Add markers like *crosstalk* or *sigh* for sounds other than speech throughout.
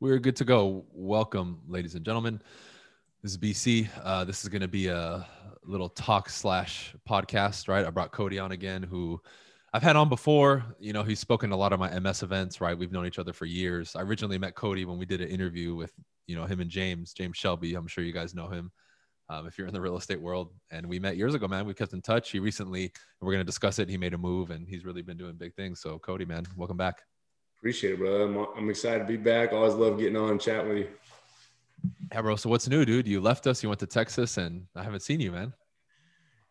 We're good to go. Welcome, ladies and gentlemen. This is BC. Uh, this is going to be a little talk slash podcast, right? I brought Cody on again, who I've had on before. You know, he's spoken a lot of my MS events, right? We've known each other for years. I originally met Cody when we did an interview with, you know, him and James, James Shelby. I'm sure you guys know him um, if you're in the real estate world. And we met years ago, man. We kept in touch. He recently, we're going to discuss it. He made a move and he's really been doing big things. So, Cody, man, welcome back. Appreciate it, bro. I'm, I'm excited to be back. Always love getting on and chatting with you. Yeah, bro. So what's new, dude? You left us. You went to Texas, and I haven't seen you, man.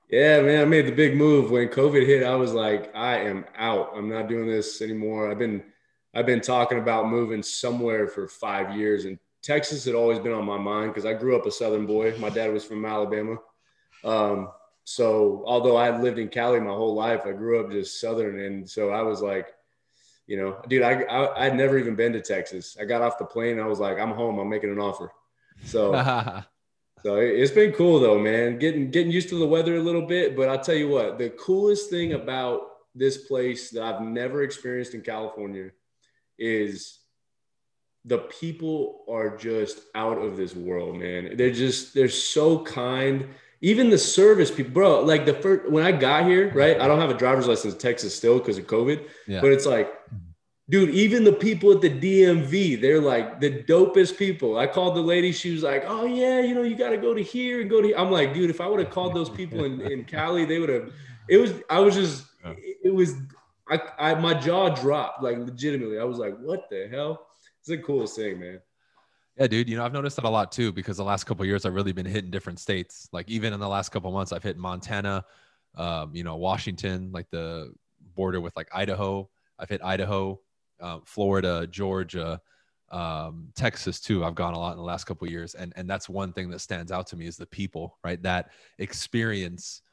Yeah, man. I made the big move when COVID hit. I was like, I am out. I'm not doing this anymore. I've been, I've been talking about moving somewhere for five years, and Texas had always been on my mind because I grew up a Southern boy. My dad was from Alabama. Um, so although I lived in Cali my whole life, I grew up just Southern, and so I was like you know, dude, I, I I'd never even been to Texas. I got off the plane. I was like, I'm home. I'm making an offer. So, *laughs* so it's been cool though, man. Getting getting used to the weather a little bit. But I'll tell you what, the coolest thing about this place that I've never experienced in California is the people are just out of this world, man. They're just they're so kind even the service people, bro. Like the first when I got here, right? I don't have a driver's license in Texas still because of COVID. Yeah. But it's like, dude, even the people at the DMV, they're like the dopest people. I called the lady, she was like, Oh yeah, you know, you gotta go to here and go to here. I'm like, dude, if I would have called those people in, in *laughs* Cali, they would have it was I was just it was I, I my jaw dropped like legitimately. I was like, what the hell? It's the coolest thing, man. Yeah, dude. You know, I've noticed that a lot too because the last couple years I've really been hitting different states. Like even in the last couple months, I've hit Montana, um, you know, Washington, like the border with like Idaho. I've hit Idaho, uh, Florida, Georgia, um, Texas too. I've gone a lot in the last couple years, and and that's one thing that stands out to me is the people, right? That experience,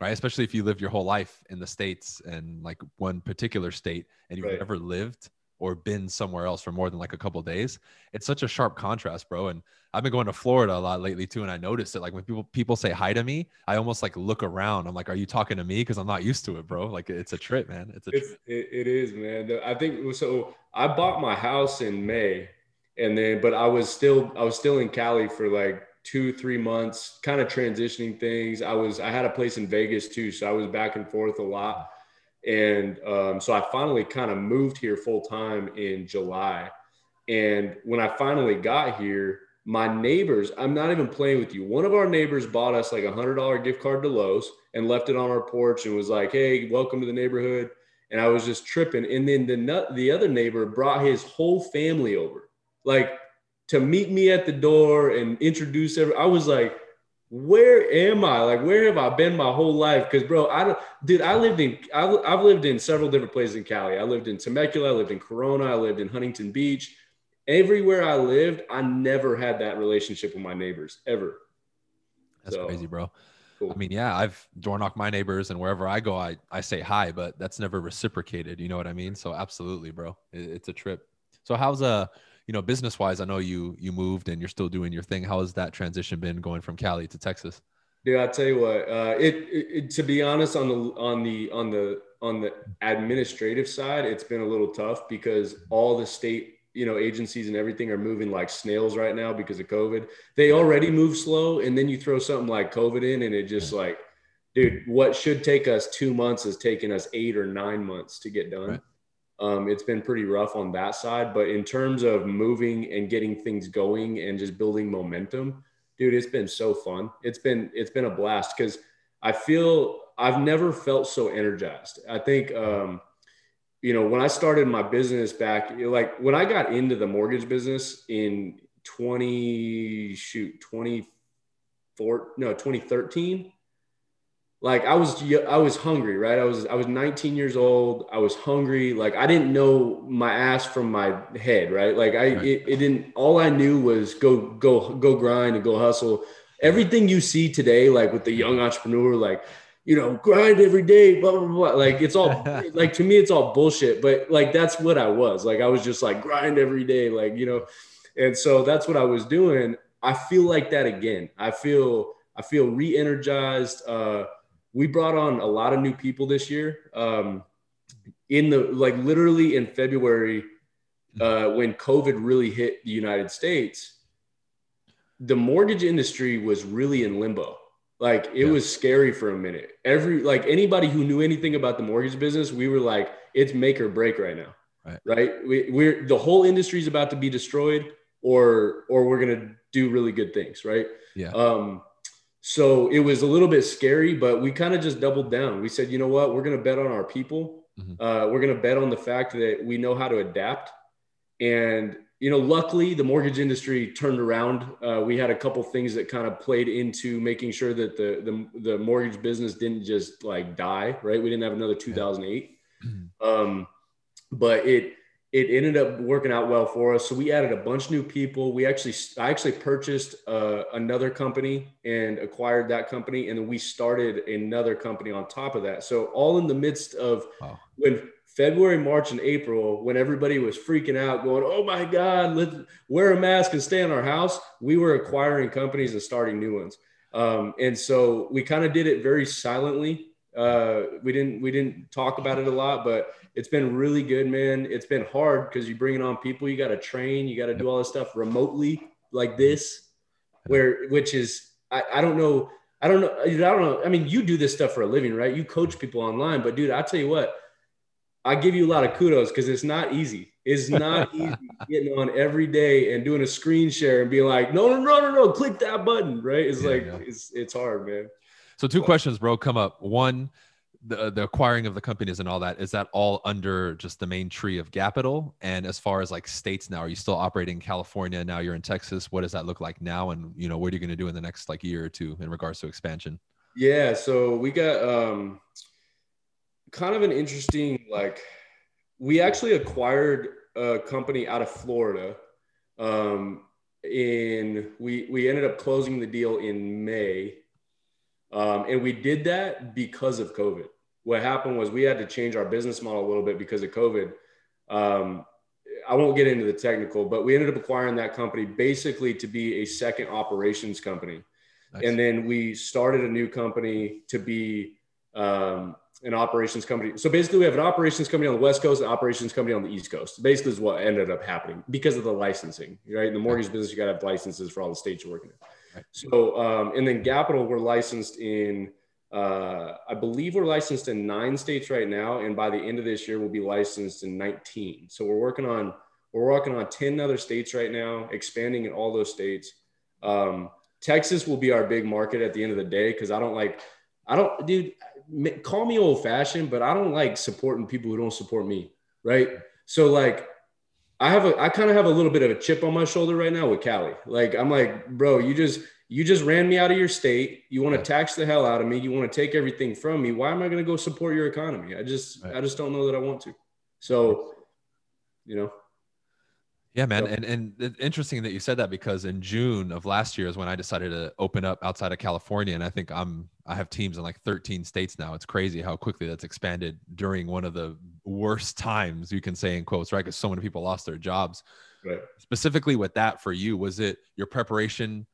right? Especially if you live your whole life in the states and like one particular state, and you've right. never lived or been somewhere else for more than like a couple days. It's such a sharp contrast, bro. And I've been going to Florida a lot lately too, and I noticed it. Like when people people say hi to me, I almost like look around. I'm like, "Are you talking to me?" Because I'm not used to it, bro. Like it's a trip, man. It's a it's, it, it is, man. I think so. I bought my house in May, and then but I was still I was still in Cali for like two three months, kind of transitioning things. I was I had a place in Vegas too, so I was back and forth a lot. And um, so I finally kind of moved here full time in July. And when I finally got here, my neighbors, I'm not even playing with you. One of our neighbors bought us like a hundred dollar gift card to Lowe's and left it on our porch and was like, "Hey, welcome to the neighborhood." And I was just tripping. And then the the other neighbor brought his whole family over, like to meet me at the door and introduce every. I was like, where am I? Like, where have I been my whole life? Because, bro, I don't, dude, I lived in, I, have lived in several different places in Cali. I lived in Temecula, I lived in Corona, I lived in Huntington Beach. Everywhere I lived, I never had that relationship with my neighbors ever. That's so, crazy, bro. Cool. I mean, yeah, I've door knocked my neighbors, and wherever I go, I I say hi, but that's never reciprocated. You know what I mean? So, absolutely, bro, it, it's a trip. So, how's a uh, you know, business wise, I know you you moved and you're still doing your thing. How has that transition been going from Cali to Texas? Dude, I tell you what, uh, it, it, to be honest on the on the on the on the administrative side, it's been a little tough because all the state you know agencies and everything are moving like snails right now because of COVID. They already move slow, and then you throw something like COVID in, and it just like, dude, what should take us two months is taking us eight or nine months to get done. Right um, it's been pretty rough on that side. But in terms of moving and getting things going and just building momentum, dude, it's been so fun. It's been it's been a blast because I feel I've never felt so energized. I think um, you know when I started my business back, like when I got into the mortgage business in 20 shoot 24 no 2013 like I was I was hungry, right? I was I was 19 years old. I was hungry. Like I didn't know my ass from my head, right? Like I right. It, it, didn't all I knew was go go go grind and go hustle. Everything you see today like with the young entrepreneur like you know, grind every day, blah blah blah. Like it's all *laughs* like to me it's all bullshit, but like that's what I was. Like I was just like grind every day, like, you know. And so that's what I was doing. I feel like that again. I feel I feel re-energized uh we brought on a lot of new people this year. Um, in the like literally in February, uh, when COVID really hit the United States, the mortgage industry was really in limbo. Like it yeah. was scary for a minute. Every like anybody who knew anything about the mortgage business, we were like, it's make or break right now. Right. Right. We, we're the whole industry is about to be destroyed, or or we're gonna do really good things. Right. Yeah. Um. So it was a little bit scary, but we kind of just doubled down. We said, you know what, we're gonna bet on our people. Mm-hmm. Uh, we're gonna bet on the fact that we know how to adapt and you know, luckily the mortgage industry turned around. Uh, we had a couple things that kind of played into making sure that the, the, the mortgage business didn't just like die. Right, we didn't have another 2008, mm-hmm. um, but it it ended up working out well for us. So we added a bunch of new people. We actually I actually purchased uh, another company and acquired that company, and then we started another company on top of that. So all in the midst of wow. when February, March, and April, when everybody was freaking out, going, "Oh my God, let's wear a mask and stay in our house," we were acquiring companies and starting new ones. Um, and so we kind of did it very silently. Uh, we didn't we didn't talk about it a lot, but it's been really good, man. It's been hard because you're bringing on people, you got to train, you got to do all this stuff remotely like this, where which is I, I don't know. I don't know. I don't know. I mean, you do this stuff for a living, right? You coach people online, but dude, I tell you what, I give you a lot of kudos because it's not easy. It's not *laughs* easy getting on every day and doing a screen share and being like, no, no, no, no, no, click that button, right? It's yeah, like yeah. it's it's hard, man. So two questions, bro, come up. One, the the acquiring of the companies and all that is that all under just the main tree of capital? And as far as like states now, are you still operating in California? Now you're in Texas. What does that look like now? And you know, what are you going to do in the next like year or two in regards to expansion? Yeah, so we got um kind of an interesting like we actually acquired a company out of Florida. Um, in we we ended up closing the deal in May, um, and we did that because of COVID. What happened was we had to change our business model a little bit because of COVID. Um, I won't get into the technical, but we ended up acquiring that company basically to be a second operations company. Nice. And then we started a new company to be um, an operations company. So basically, we have an operations company on the West Coast, an operations company on the East Coast. Basically, is what ended up happening because of the licensing, right? In the mortgage business, you got to have licenses for all the states you're working in. Right. So, um, and then Capital, we're licensed in, uh, I believe we're licensed in nine states right now, and by the end of this year, we'll be licensed in 19. So we're working on we're working on 10 other states right now, expanding in all those states. Um, Texas will be our big market at the end of the day because I don't like, I don't, dude call me old fashioned, but I don't like supporting people who don't support me. Right. So like, I have a, I kind of have a little bit of a chip on my shoulder right now with Cali. Like, I'm like, bro, you just, you just ran me out of your state. You want to tax the hell out of me. You want to take everything from me. Why am I going to go support your economy? I just, right. I just don't know that I want to. So, you know, yeah, man. And and interesting that you said that because in June of last year is when I decided to open up outside of California. And I think I'm I have teams in like 13 states now. It's crazy how quickly that's expanded during one of the worst times you can say in quotes, right? Because so many people lost their jobs. Right. Specifically with that for you, was it your preparation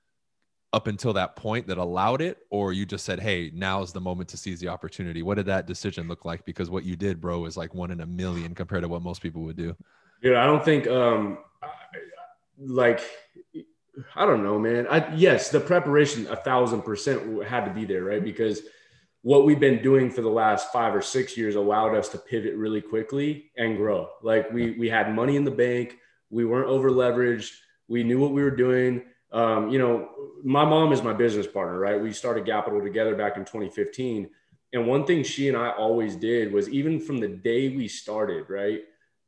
up until that point that allowed it, or you just said, Hey, now's the moment to seize the opportunity? What did that decision look like? Because what you did, bro, is like one in a million compared to what most people would do. Dude, I don't think um like I don't know, man. I yes, the preparation a thousand percent had to be there, right? Because what we've been doing for the last five or six years allowed us to pivot really quickly and grow. Like we we had money in the bank, we weren't over leveraged, we knew what we were doing. Um, you know, my mom is my business partner, right? We started Capital together back in 2015. And one thing she and I always did was even from the day we started, right?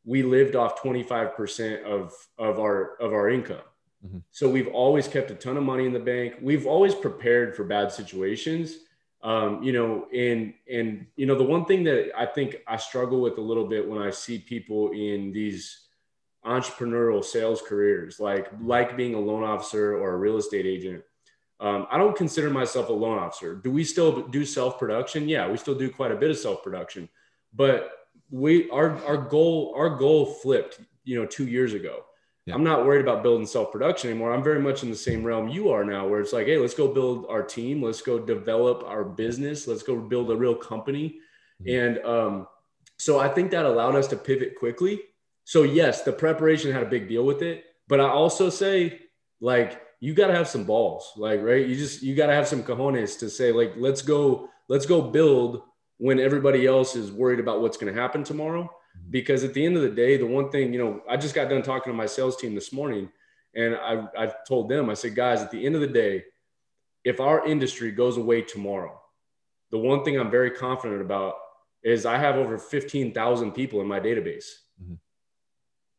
we lived off 25% of, of our, of our income. Mm-hmm. So we've always kept a ton of money in the bank. We've always prepared for bad situations. Um, you know, and, and, you know, the one thing that I think I struggle with a little bit when I see people in these entrepreneurial sales careers, like, like being a loan officer or a real estate agent, um, I don't consider myself a loan officer. Do we still do self production? Yeah, we still do quite a bit of self production, but we our our goal our goal flipped you know two years ago yeah. i'm not worried about building self-production anymore i'm very much in the same realm you are now where it's like hey let's go build our team let's go develop our business let's go build a real company mm-hmm. and um, so i think that allowed us to pivot quickly So yes, the preparation had a big deal with it, but I also say like you got to have some balls, like right. You just you got to have some cojones to say like let's go let's go build when everybody else is worried about what's going to happen tomorrow. Mm-hmm. Because at the end of the day, the one thing you know, I just got done talking to my sales team this morning, and I I told them I said guys, at the end of the day, if our industry goes away tomorrow, the one thing I'm very confident about is I have over 15,000 people in my database. Mm-hmm.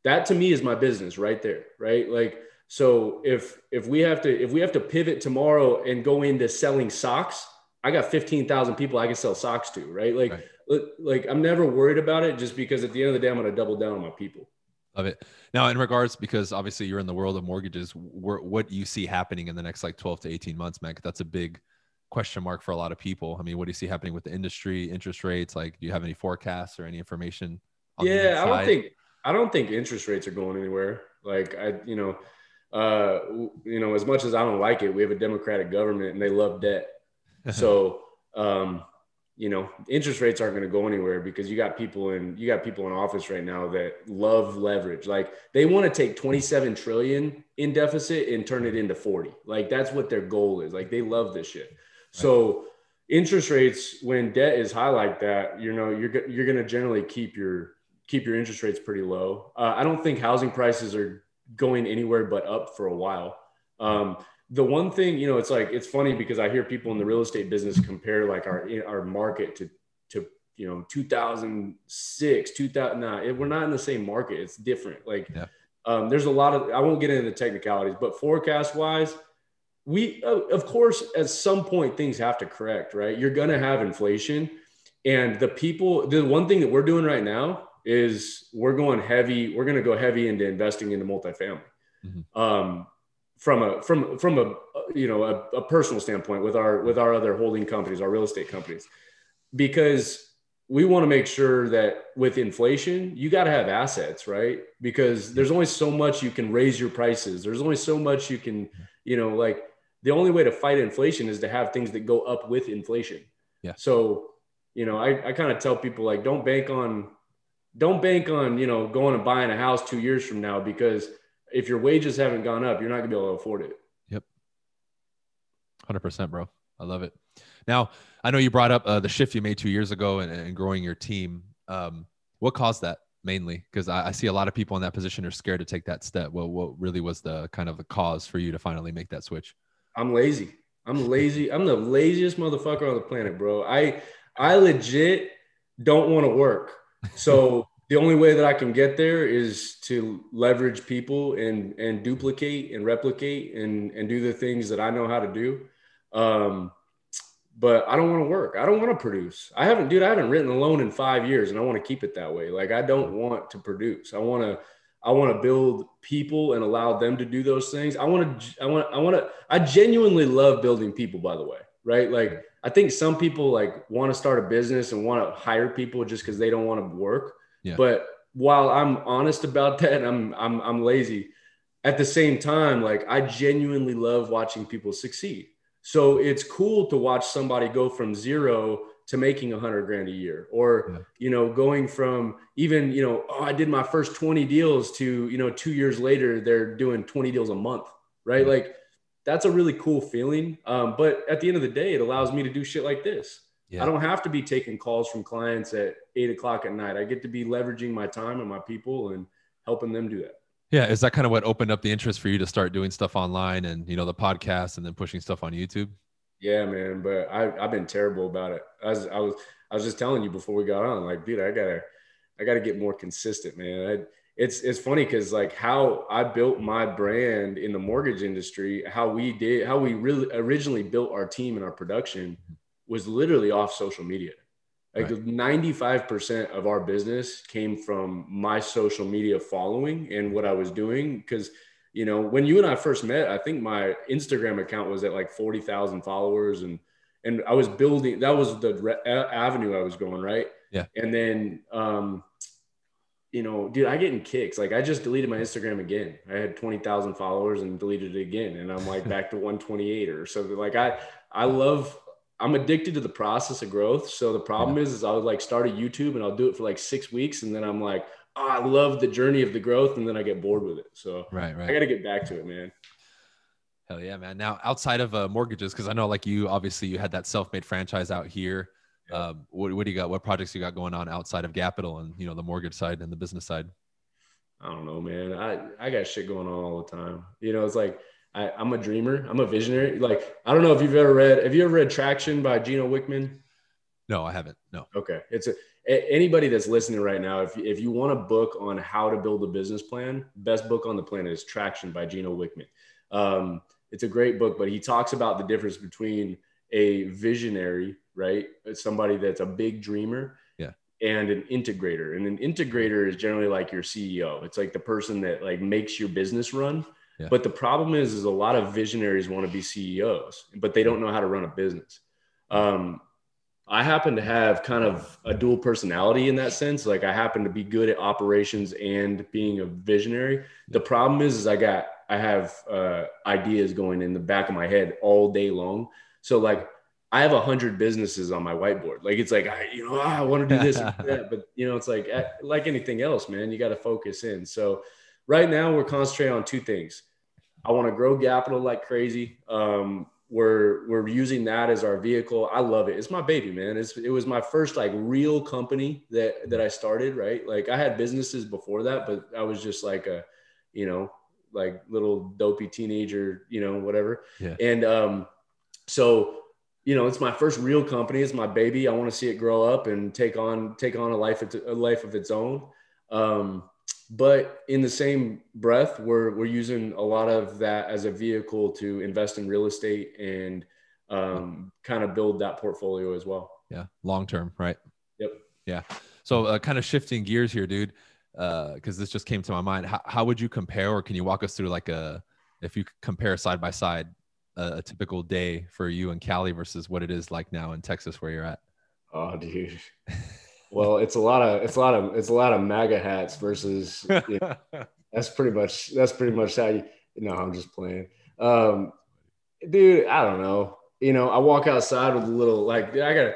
That to me is my business right there, right? Like so if if we have to if we have to pivot tomorrow and go into selling socks, I got 15,000 people I can sell socks to, right? Like right. like I'm never worried about it just because at the end of the day I'm going to double down on my people. Love it. Now, in regards, because obviously you're in the world of mortgages, what do you see happening in the next like 12 to 18 months, Mac? That's a big question mark for a lot of people. I mean, what do you see happening with the industry, interest rates? Like, do you have any forecasts or any information? yeah, I don't think I don't think interest rates are going anywhere. Like, I, you know, uh, you know, as much as I don't like it, we have a Democratic government and they love debt. *laughs* so, um, you know, interest rates aren't going to go anywhere because you got people in you got people in office right now that love leverage. Like they want to take 27 trillion in deficit and turn it into 40. Like that's what their goal is. Like they love this shit. So interest rates when debt is high like that, you know, you're you're going to generally keep your keep your interest rates pretty low. Uh, I don't think housing prices are going anywhere but up for a while. Um, the one thing, you know, it's like it's funny because I hear people in the real estate business compare like our our market to to you know 2006, 2000. Nah, it, we're not in the same market. It's different. Like, yeah. um, there's a lot of I won't get into the technicalities, but forecast wise, we of course at some point things have to correct, right? You're gonna have inflation, and the people. The one thing that we're doing right now is we're going heavy. We're gonna go heavy into investing into multifamily. Mm-hmm. Um, from a from from a you know a, a, personal standpoint with our with our other holding companies our real estate companies because we want to make sure that with inflation you got to have assets right because there's only so much you can raise your prices there's only so much you can you know like the only way to fight inflation is to have things that go up with inflation yeah so you know i, I kind of tell people like don't bank on don't bank on you know going and buying a house two years from now because if your wages haven't gone up, you're not gonna be able to afford it. Yep. 100%, bro. I love it. Now, I know you brought up uh, the shift you made two years ago and, and growing your team. Um, what caused that mainly? Because I, I, see a lot of people in that position are scared to take that step. Well, what really was the kind of the cause for you to finally make that switch? I'm lazy. I'm lazy. *laughs* I'm the laziest motherfucker on the planet, bro. I I legit don't want to work. So the only way that I can get there is to leverage people and and duplicate and replicate and and do the things that I know how to do. Um, but I don't want to work. I don't want to produce. I haven't, dude. I haven't written a loan in five years, and I want to keep it that way. Like I don't want to produce. I want to. I want to build people and allow them to do those things. I want to. I want. I want to. I genuinely love building people. By the way, right? Like I think some people like want to start a business and want to hire people just because they don't want to work. Yeah. But while I'm honest about *laughs* that, I'm I'm I'm lazy. At the same time, like I genuinely love watching people succeed. So it's cool to watch somebody go from zero to making a hundred grand a year, or yeah. you know, going from even you know, oh, I did my first 20 deals to you know, two years later they're doing 20 deals a month, right? Yeah. Like that's a really cool feeling. Um, but at the end of the day, it allows me to do shit like this. Yeah. I don't have to be taking calls from clients at eight o'clock at night. I get to be leveraging my time and my people and helping them do that. Yeah, is that kind of what opened up the interest for you to start doing stuff online and you know the podcast and then pushing stuff on YouTube? Yeah, man, but I I've been terrible about it. I was I was I was just telling you before we got on, like, dude, I gotta I gotta get more consistent, man. I, it's it's funny because like how I built my brand in the mortgage industry, how we did, how we really originally built our team and our production was literally off social media. Like right. 95% of our business came from my social media following and what I was doing. Cause, you know, when you and I first met, I think my Instagram account was at like 40,000 followers and, and I was building, that was the re- avenue I was going. Right. Yeah. And then, um, you know, dude, I get in kicks. Like I just deleted my Instagram again. I had 20,000 followers and deleted it again. And I'm like back to *laughs* 128 or something. Like I, I love, I'm addicted to the process of growth. So the problem yeah. is, is I'll like start a YouTube and I'll do it for like six weeks. And then I'm like, oh, I love the journey of the growth, and then I get bored with it. So right, right. I got to get back to it, man. Hell yeah, man. Now outside of uh, mortgages, because I know like you, obviously you had that self-made franchise out here. Um, what, what do you got? What projects you got going on outside of Capital and you know the mortgage side and the business side? I don't know, man. I I got shit going on all the time. You know, it's like I, I'm a dreamer. I'm a visionary. Like I don't know if you've ever read. Have you ever read Traction by Gino Wickman? No, I haven't. No. Okay, it's a anybody that's listening right now, if, if you want a book on how to build a business plan, best book on the planet is Traction by Gino Wickman. Um, it's a great book, but he talks about the difference between a visionary, right? Somebody that's a big dreamer. Yeah. And an integrator. And an integrator is generally like your CEO. It's like the person that like makes your business run. Yeah. But the problem is, is a lot of visionaries want to be CEOs, but they don't know how to run a business. Um, I happen to have kind of a dual personality in that sense. Like I happen to be good at operations and being a visionary. The problem is, is I got I have uh, ideas going in the back of my head all day long. So like I have a hundred businesses on my whiteboard. Like it's like I, you know, ah, I want to do this, *laughs* that. but you know, it's like eh, like anything else, man. You got to focus in. So right now we're concentrating on two things. I want to grow capital like crazy. Um, we're we're using that as our vehicle. I love it. It's my baby, man. It's, it was my first like real company that that I started. Right, like I had businesses before that, but I was just like a, you know, like little dopey teenager, you know, whatever. Yeah. And um, so you know, it's my first real company. It's my baby. I want to see it grow up and take on take on a life a life of its own. Um, but in the same breath we're we're using a lot of that as a vehicle to invest in real estate and um, kind of build that portfolio as well yeah long term right yep yeah so uh, kind of shifting gears here dude because uh, this just came to my mind how, how would you compare or can you walk us through like a if you compare side by side a, a typical day for you in cali versus what it is like now in texas where you're at oh dude *laughs* Well, it's a lot of it's a lot of it's a lot of MAGA hats versus. You know, *laughs* that's pretty much that's pretty much how you. No, I'm just playing. Um, dude, I don't know. You know, I walk outside with a little like I got.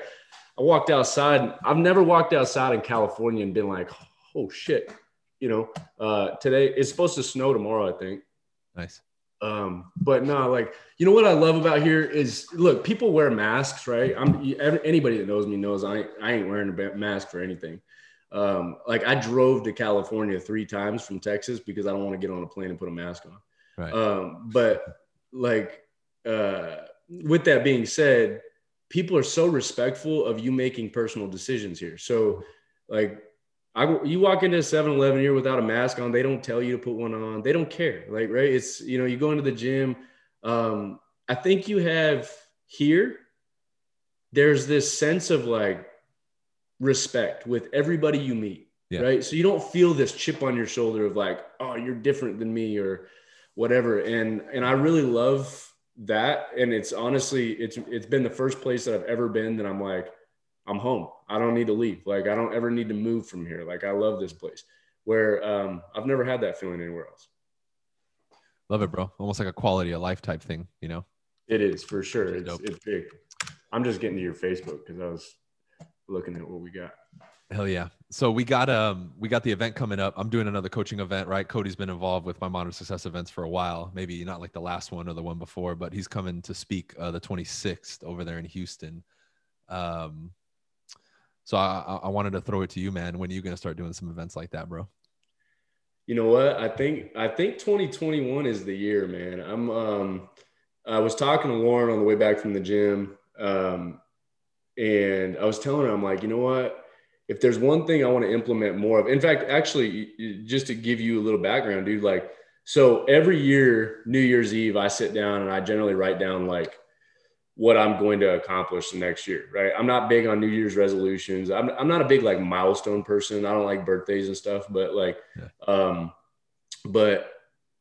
I walked outside. I've never walked outside in California and been like, oh shit. You know, uh, today it's supposed to snow tomorrow. I think. Nice. Um, but no, like you know what I love about here is look, people wear masks, right? I'm anybody that knows me knows I ain't, I ain't wearing a mask for anything. Um, like I drove to California three times from Texas because I don't want to get on a plane and put a mask on. Right. Um, but like uh, with that being said, people are so respectful of you making personal decisions here. So like I, you walk into a 7 Eleven here without a mask on, they don't tell you to put one on. They don't care. Like, right. It's, you know, you go into the gym. Um, I think you have here, there's this sense of like respect with everybody you meet. Yeah. Right. So you don't feel this chip on your shoulder of like, oh, you're different than me or whatever. And, and I really love that. And it's honestly, it's, it's been the first place that I've ever been that I'm like, I'm home. I don't need to leave. Like I don't ever need to move from here. Like I love this place. Where um, I've never had that feeling anywhere else. Love it, bro. Almost like a quality of life type thing, you know? It is for sure. It's, it's big. I'm just getting to your Facebook because I was looking at what we got. Hell yeah. So we got um we got the event coming up. I'm doing another coaching event, right? Cody's been involved with my modern success events for a while. Maybe not like the last one or the one before, but he's coming to speak uh, the 26th over there in Houston. Um so I, I wanted to throw it to you, man. When are you going to start doing some events like that, bro? You know what? I think I think 2021 is the year, man. I'm um I was talking to Lauren on the way back from the gym. Um, and I was telling her, I'm like, you know what? If there's one thing I want to implement more of, in fact, actually, just to give you a little background, dude, like, so every year, New Year's Eve, I sit down and I generally write down like what I'm going to accomplish the next year, right? I'm not big on New Year's resolutions. I'm, I'm not a big like milestone person. I don't like birthdays and stuff, but like, yeah. um, but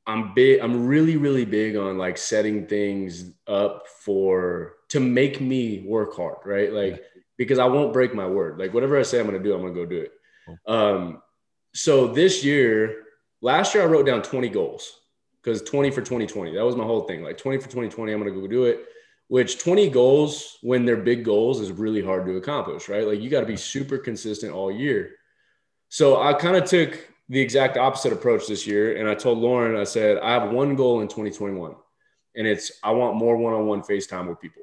I'm big, I'm really, really big on like setting things up for to make me work hard, right? Like, yeah. because I won't break my word. Like, whatever I say I'm going to do, I'm going to go do it. Cool. Um, so this year, last year, I wrote down 20 goals because 20 for 2020, that was my whole thing. Like, 20 for 2020, I'm going to go do it which 20 goals when they're big goals is really hard to accomplish, right? Like you got to be super consistent all year. so I kind of took the exact opposite approach this year. And I told Lauren, I said, I have one goal in 2021, and it's I want more one on one FaceTime with people.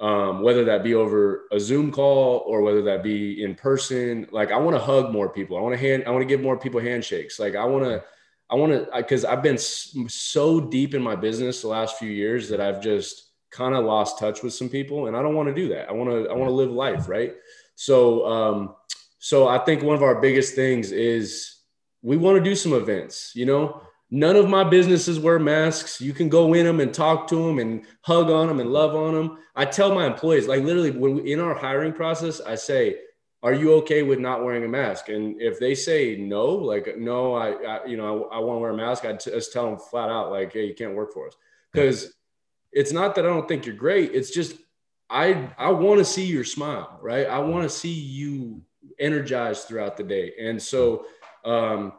Um, whether that be over a Zoom call or whether that be in person, like I want to hug more people. I want to hand, I want to give more people handshakes. Like I want to, I want to, because I've been so deep in my business the last few years that I've just kind of lost touch with some people, and I don't want to do that. I want to, I want to live life, right? So, um, so I think one of our biggest things is we want to do some events, you know, none of my businesses wear masks. You can go in them and talk to them and hug on them and love on them. I tell my employees, like literally when we, in our hiring process, I say, are you okay with not wearing a mask? And if they say no, like, no, I, I you know, I, I want to wear a mask. I just tell them flat out, like, Hey, you can't work for us. Cause it's not that I don't think you're great. It's just, I, I want to see your smile, right? I want to see you energized throughout the day. And so, um,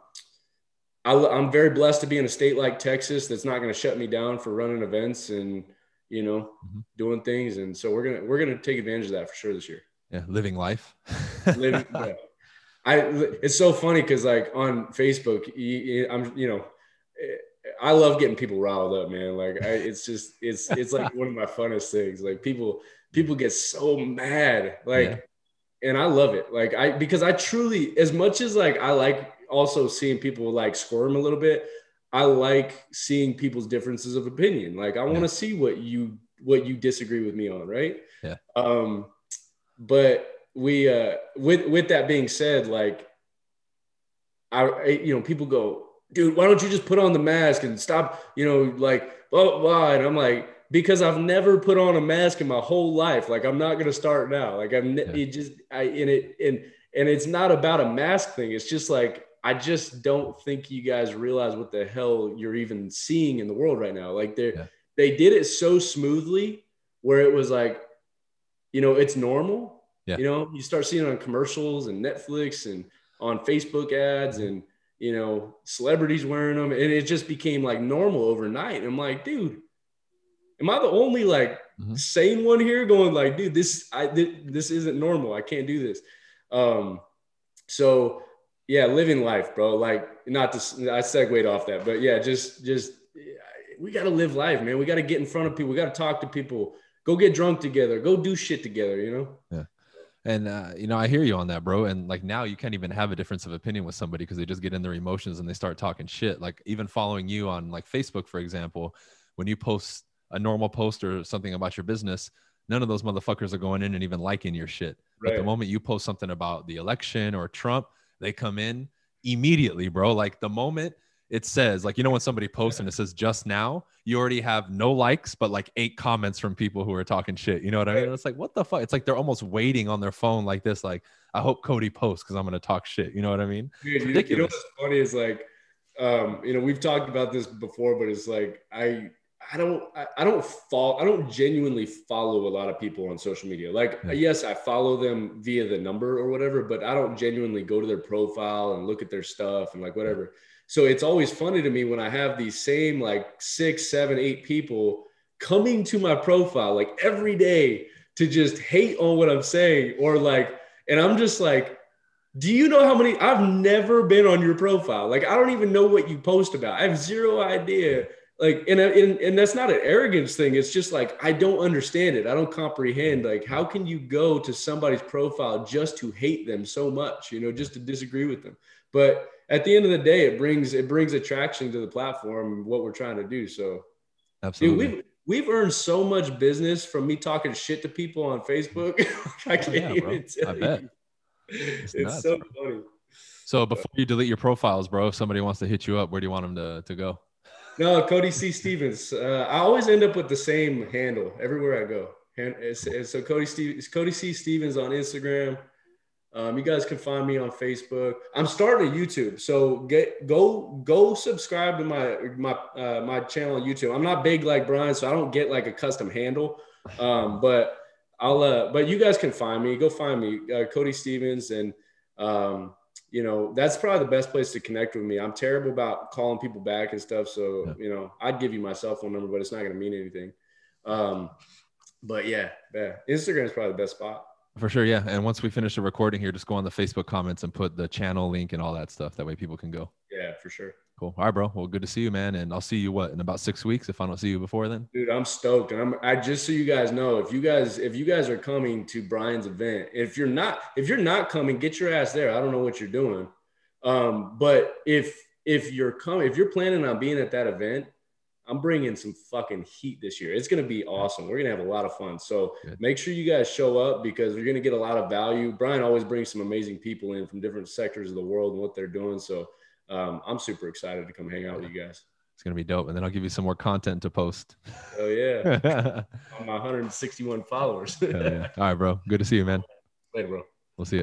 I, am very blessed to be in a state like Texas that's not going to shut me down for running events and you know mm-hmm. doing things. And so we're gonna we're gonna take advantage of that for sure this year. Yeah, living life. *laughs* living, yeah. I it's so funny because like on Facebook, I'm you know. I love getting people riled up, man. Like I, it's just it's it's like *laughs* one of my funnest things. Like people people get so mad, like, yeah. and I love it. Like I because I truly, as much as like I like also seeing people like squirm a little bit. I like seeing people's differences of opinion. Like I want to yeah. see what you what you disagree with me on, right? Yeah. Um, but we uh with with that being said, like I, I you know, people go, dude, why don't you just put on the mask and stop, you know, like oh, blah blah, blah. and I'm like, because I've never put on a mask in my whole life. Like I'm not gonna start now. Like I'm yeah. it just I in it and and it's not about a mask thing. It's just like I just don't think you guys realize what the hell you're even seeing in the world right now. Like they yeah. they did it so smoothly where it was like, you know, it's normal. Yeah. You know, you start seeing it on commercials and Netflix and on Facebook ads mm-hmm. and you know celebrities wearing them, and it just became like normal overnight. I'm like, dude, am I the only like mm-hmm. sane one here? Going like, dude, this I this isn't normal. I can't do this. Um, so yeah, living life, bro. Like not to I segued off that, but yeah, just just we got to live life, man. We got to get in front of people. We got to talk to people. Go get drunk together. Go do shit together. You know. Yeah. And uh, you know, I hear you on that, bro. And like now, you can't even have a difference of opinion with somebody because they just get in their emotions and they start talking shit. Like even following you on like Facebook, for example, when you post a normal post or something about your business, none of those motherfuckers are going in and even liking your shit. Right. But the moment you post something about the election or Trump, they come in immediately, bro. Like the moment it says, like, you know, when somebody posts and it says just now, you already have no likes, but like eight comments from people who are talking shit. You know what I mean? It's like, what the fuck? It's like they're almost waiting on their phone like this, like, I hope Cody posts because I'm going to talk shit. You know what I mean? Dude, you, you know what's funny is like, um, you know, we've talked about this before, but it's like, I, I don't I, I don't follow I don't genuinely follow a lot of people on social media. Like yeah. yes, I follow them via the number or whatever, but I don't genuinely go to their profile and look at their stuff and like whatever. So it's always funny to me when I have these same like six, seven, eight people coming to my profile like every day to just hate on what I'm saying or like, and I'm just like, do you know how many I've never been on your profile? Like, I don't even know what you post about. I have zero idea like and, and and that's not an arrogance thing it's just like i don't understand it i don't comprehend like how can you go to somebody's profile just to hate them so much you know just to disagree with them but at the end of the day it brings it brings attraction to the platform what we're trying to do so absolutely dude, we've we've earned so much business from me talking shit to people on facebook *laughs* i can't yeah, even tell I bet. you it's, it's nuts, so bro. funny so before you delete your profiles bro if somebody wants to hit you up where do you want them to, to go no, Cody C. Stevens. Uh, I always end up with the same handle everywhere I go. And it's, it's, so Cody Steve, Cody C. Stevens on Instagram. Um, you guys can find me on Facebook. I'm starting a YouTube, so get go go subscribe to my my uh, my channel on YouTube. I'm not big like Bryan, so I don't get like a custom handle. Um, but I'll uh, but you guys can find me. Go find me, uh, Cody Stevens, and um, you know, that's probably the best place to connect with me. I'm terrible about calling people back and stuff. So, yeah. you know, I'd give you my cell phone number, but it's not going to mean anything. Um, but yeah, yeah, Instagram is probably the best spot. For sure, yeah. And once we finish the recording here, just go on the Facebook comments and put the channel link and all that stuff. That way people can go. Yeah, for sure. Cool. All right, bro. Well, good to see you, man. And I'll see you what in about six weeks if I don't see you before then. Dude, I'm stoked. And I'm I just so you guys know, if you guys if you guys are coming to Bryan's event, if you're not if you're not coming, get your ass there. I don't know what you're doing. Um, but if if you're coming, if you're planning on being at that event, I'm bringing some fucking heat this year. It's going to be awesome. We're going to have a lot of fun. So Good. make sure you guys show up because you're going to get a lot of value. Bryan always brings some amazing people in from different sectors of the world and what they're doing. So um, I'm super excited to come hang out with you guys. It's going to be dope. And then I'll give you some more content to post. Oh, yeah. *laughs* On my 161 followers. yeah. All right, bro. Good to see you, man. Later, bro. We'll see you.